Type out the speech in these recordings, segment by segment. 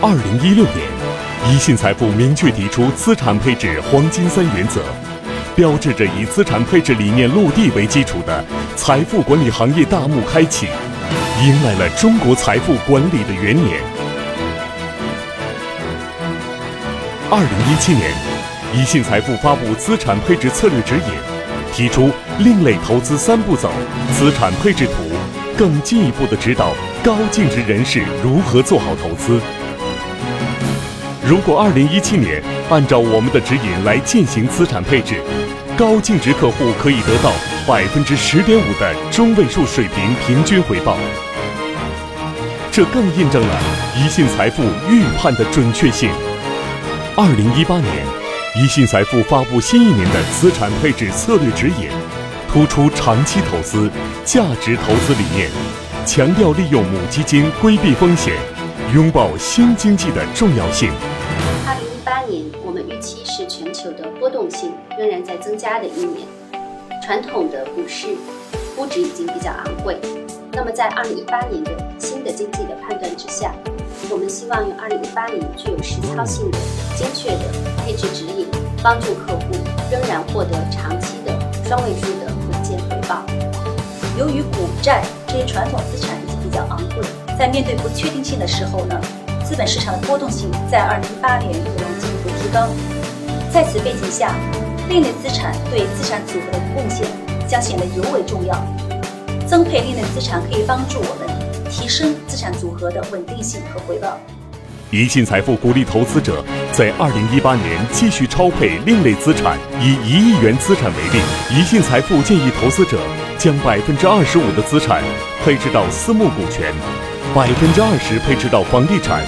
二零一六年，宜信财富明确提出资产配置黄金三原则，标志着以资产配置理念落地为基础的财富管理行业大幕开启，迎来了中国财富管理的元年。二零一七年，宜信财富发布资产配置策略指引，提出另类投资三步走、资产配置图，更进一步的指导高净值人士如何做好投资。如果二零一七年按照我们的指引来进行资产配置，高净值客户可以得到百分之十点五的中位数水平平均回报，这更印证了宜信财富预判的准确性。二零一八年，宜信财富发布新一年的资产配置策略指引，突出长期投资、价值投资理念，强调利用母基金规避风险，拥抱新经济的重要性。二零一八年，我们预期是全球的波动性仍然在增加的一年，传统的股市估值已经比较昂贵。那么，在二零一八年的新的经济的判断之下，我们希望用二零一八年具有实操性的、精确的配置指引，帮助客户仍然获得长期的双位数的稳健回报。由于股债这些传统资产已经比较昂贵，在面对不确定性的时候呢，资本市场的波动性在二零一八年又能进一步提高。在此背景下，另类资产对资产组合的贡献将显得尤为重要。增配另类资产可以帮助我们提升资产组合的稳定性和回报。宜信财富鼓励投资者在二零一八年继续超配另类资产。以一亿元资产为例，宜信财富建议投资者将百分之二十五的资产配置到私募股权，百分之二十配置到房地产，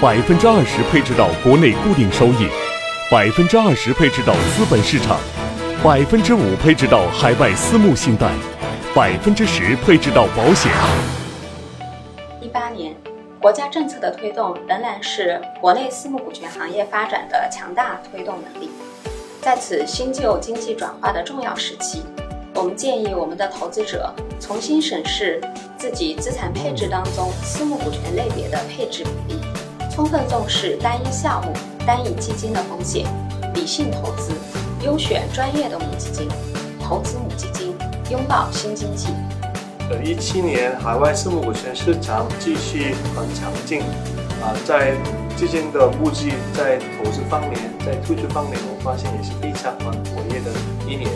百分之二十配置到国内固定收益。百分之二十配置到资本市场，百分之五配置到海外私募信贷，百分之十配置到保险。一八年，国家政策的推动仍然是国内私募股权行业发展的强大推动能力。在此新旧经济转化的重要时期，我们建议我们的投资者重新审视自己资产配置当中私募股权类别的配置比例，充分重视单一项目。单一基金的风险，理性投资，优选专业的母基金，投资母基金，拥抱新经济。一七年海外私募股权市场继续很强劲，啊，在基金的募集在投资方面，在推出方面，我发现也是非常很活跃的一年。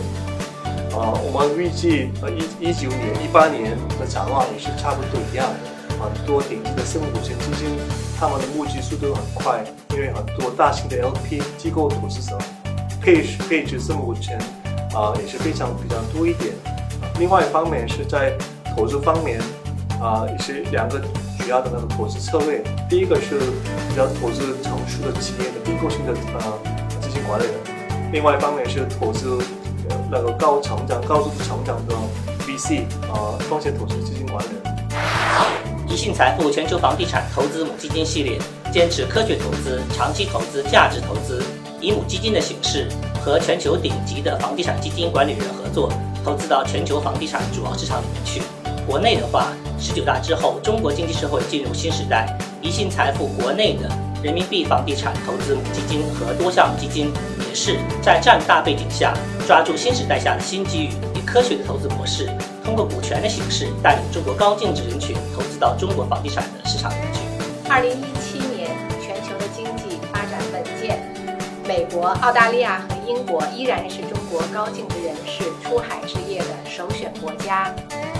啊，我们预计呃一一九年、一八年的展望也是差不多一样的。很多顶级的私募股权基金，他们的募集速度很快，因为很多大型的 LP 机构投资者配配置私募股权，啊也是非常比较多一点。另外一方面是在投资方面，啊也是两个主要的那个投资策略。第一个是比较投资成熟的企业的并购性的呃基金管理人，另外一方面是投资那个高成长、高速度成长的 VC 啊风险投资基金管理人。宜信财富全球房地产投资母基金系列，坚持科学投资、长期投资、价值投资，以母基金的形式和全球顶级的房地产基金管理人合作，投资到全球房地产主要市场里面去。国内的话，十九大之后，中国经济社会进入新时代，宜信财富国内的人民币房地产投资母基金和多项基金，也是在这样大背景下，抓住新时代下的新机遇，以科学的投资模式。通过股权的形式，带领中国高净值人群投资到中国房地产的市场里去。二零一国、澳大利亚和英国依然是中国高净值人士出海置业的首选国家。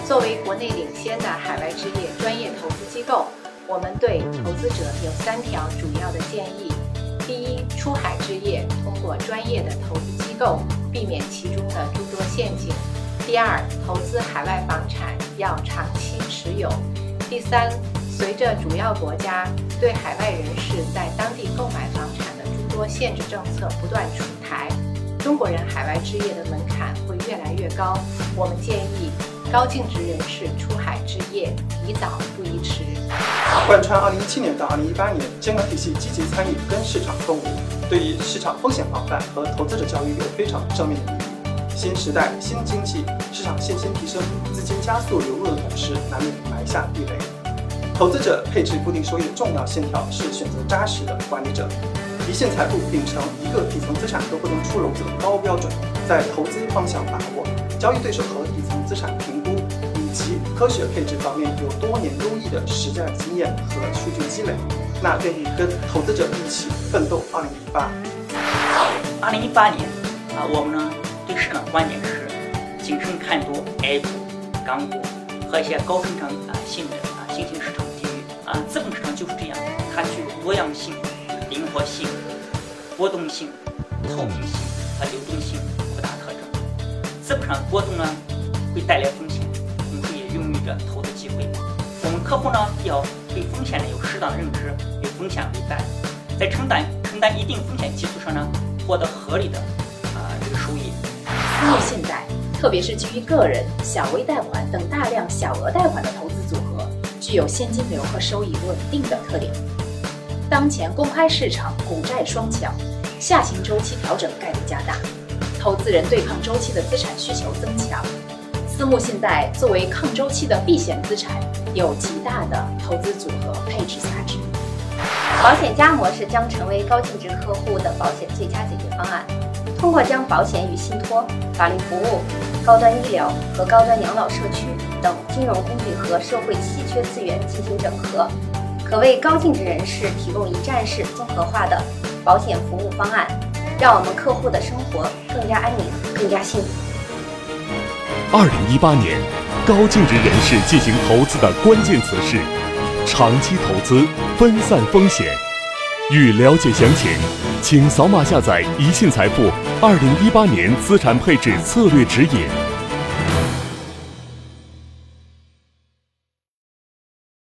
作为国内领先的海外置业专业投资机构，我们对投资者有三条主要的建议：第一，出海置业通过专业的投资机构，避免其中的诸多陷阱。第二，投资海外房产要长期持有。第三，随着主要国家对海外人士在当地购买房产多限制政策不断出台，中国人海外置业的门槛会越来越高。我们建议高净值人士出海置业，宜早不宜迟。贯穿2017年到2018年，监管体系积极参与跟市场共舞，对于市场风险防范和投资者教育有非常正面的意义。新时代新经济市场信心提升，资金加速流入的同时，难免埋下地雷。投资者配置固定收益的重要线条是选择扎实的管理者。一线财富秉承一个底层资产都不能出篓子的高标准，在投资方向把握、交易对手和底层资产评估以及科学配置方面有多年优异的实战经验和数据积累，那愿意跟投资者一起奋斗。二零一八，二零一八年啊，我们呢对市场的观点是谨慎看多 A 股、港股和一些高增长啊性的啊新兴市场，资本市场就是这样，它具有多样性。灵活性、波动性、透明性和流动性五大特征。资本上波动呢，会带来风险，同时也孕育着投资机会。我们客户呢，要对风险呢有适当的认知，与风险为伴，在承担承担一定风险基础上呢，获得合理的啊这个收益。私募信贷，特别是基于个人、小微贷款等大量小额贷款的投资组合，具有现金流和收益稳定的特点。当前公开市场股债双强，下行周期调整概率加大，投资人对抗周期的资产需求增强。私募信贷作为抗周期的避险资产，有极大的投资组合配置价值。保险加模式将成为高净值客户的保险最佳解决方案。通过将保险与信托、法律服务、高端医疗和高端养老社区等金融工具和社会稀缺资源进行整合。可为高净值人士提供一站式综合化的保险服务方案，让我们客户的生活更加安宁、更加幸福。二零一八年，高净值人士进行投资的关键词是长期投资、分散风险。欲了解详情，请扫码下载宜信财富二零一八年资产配置策略指引。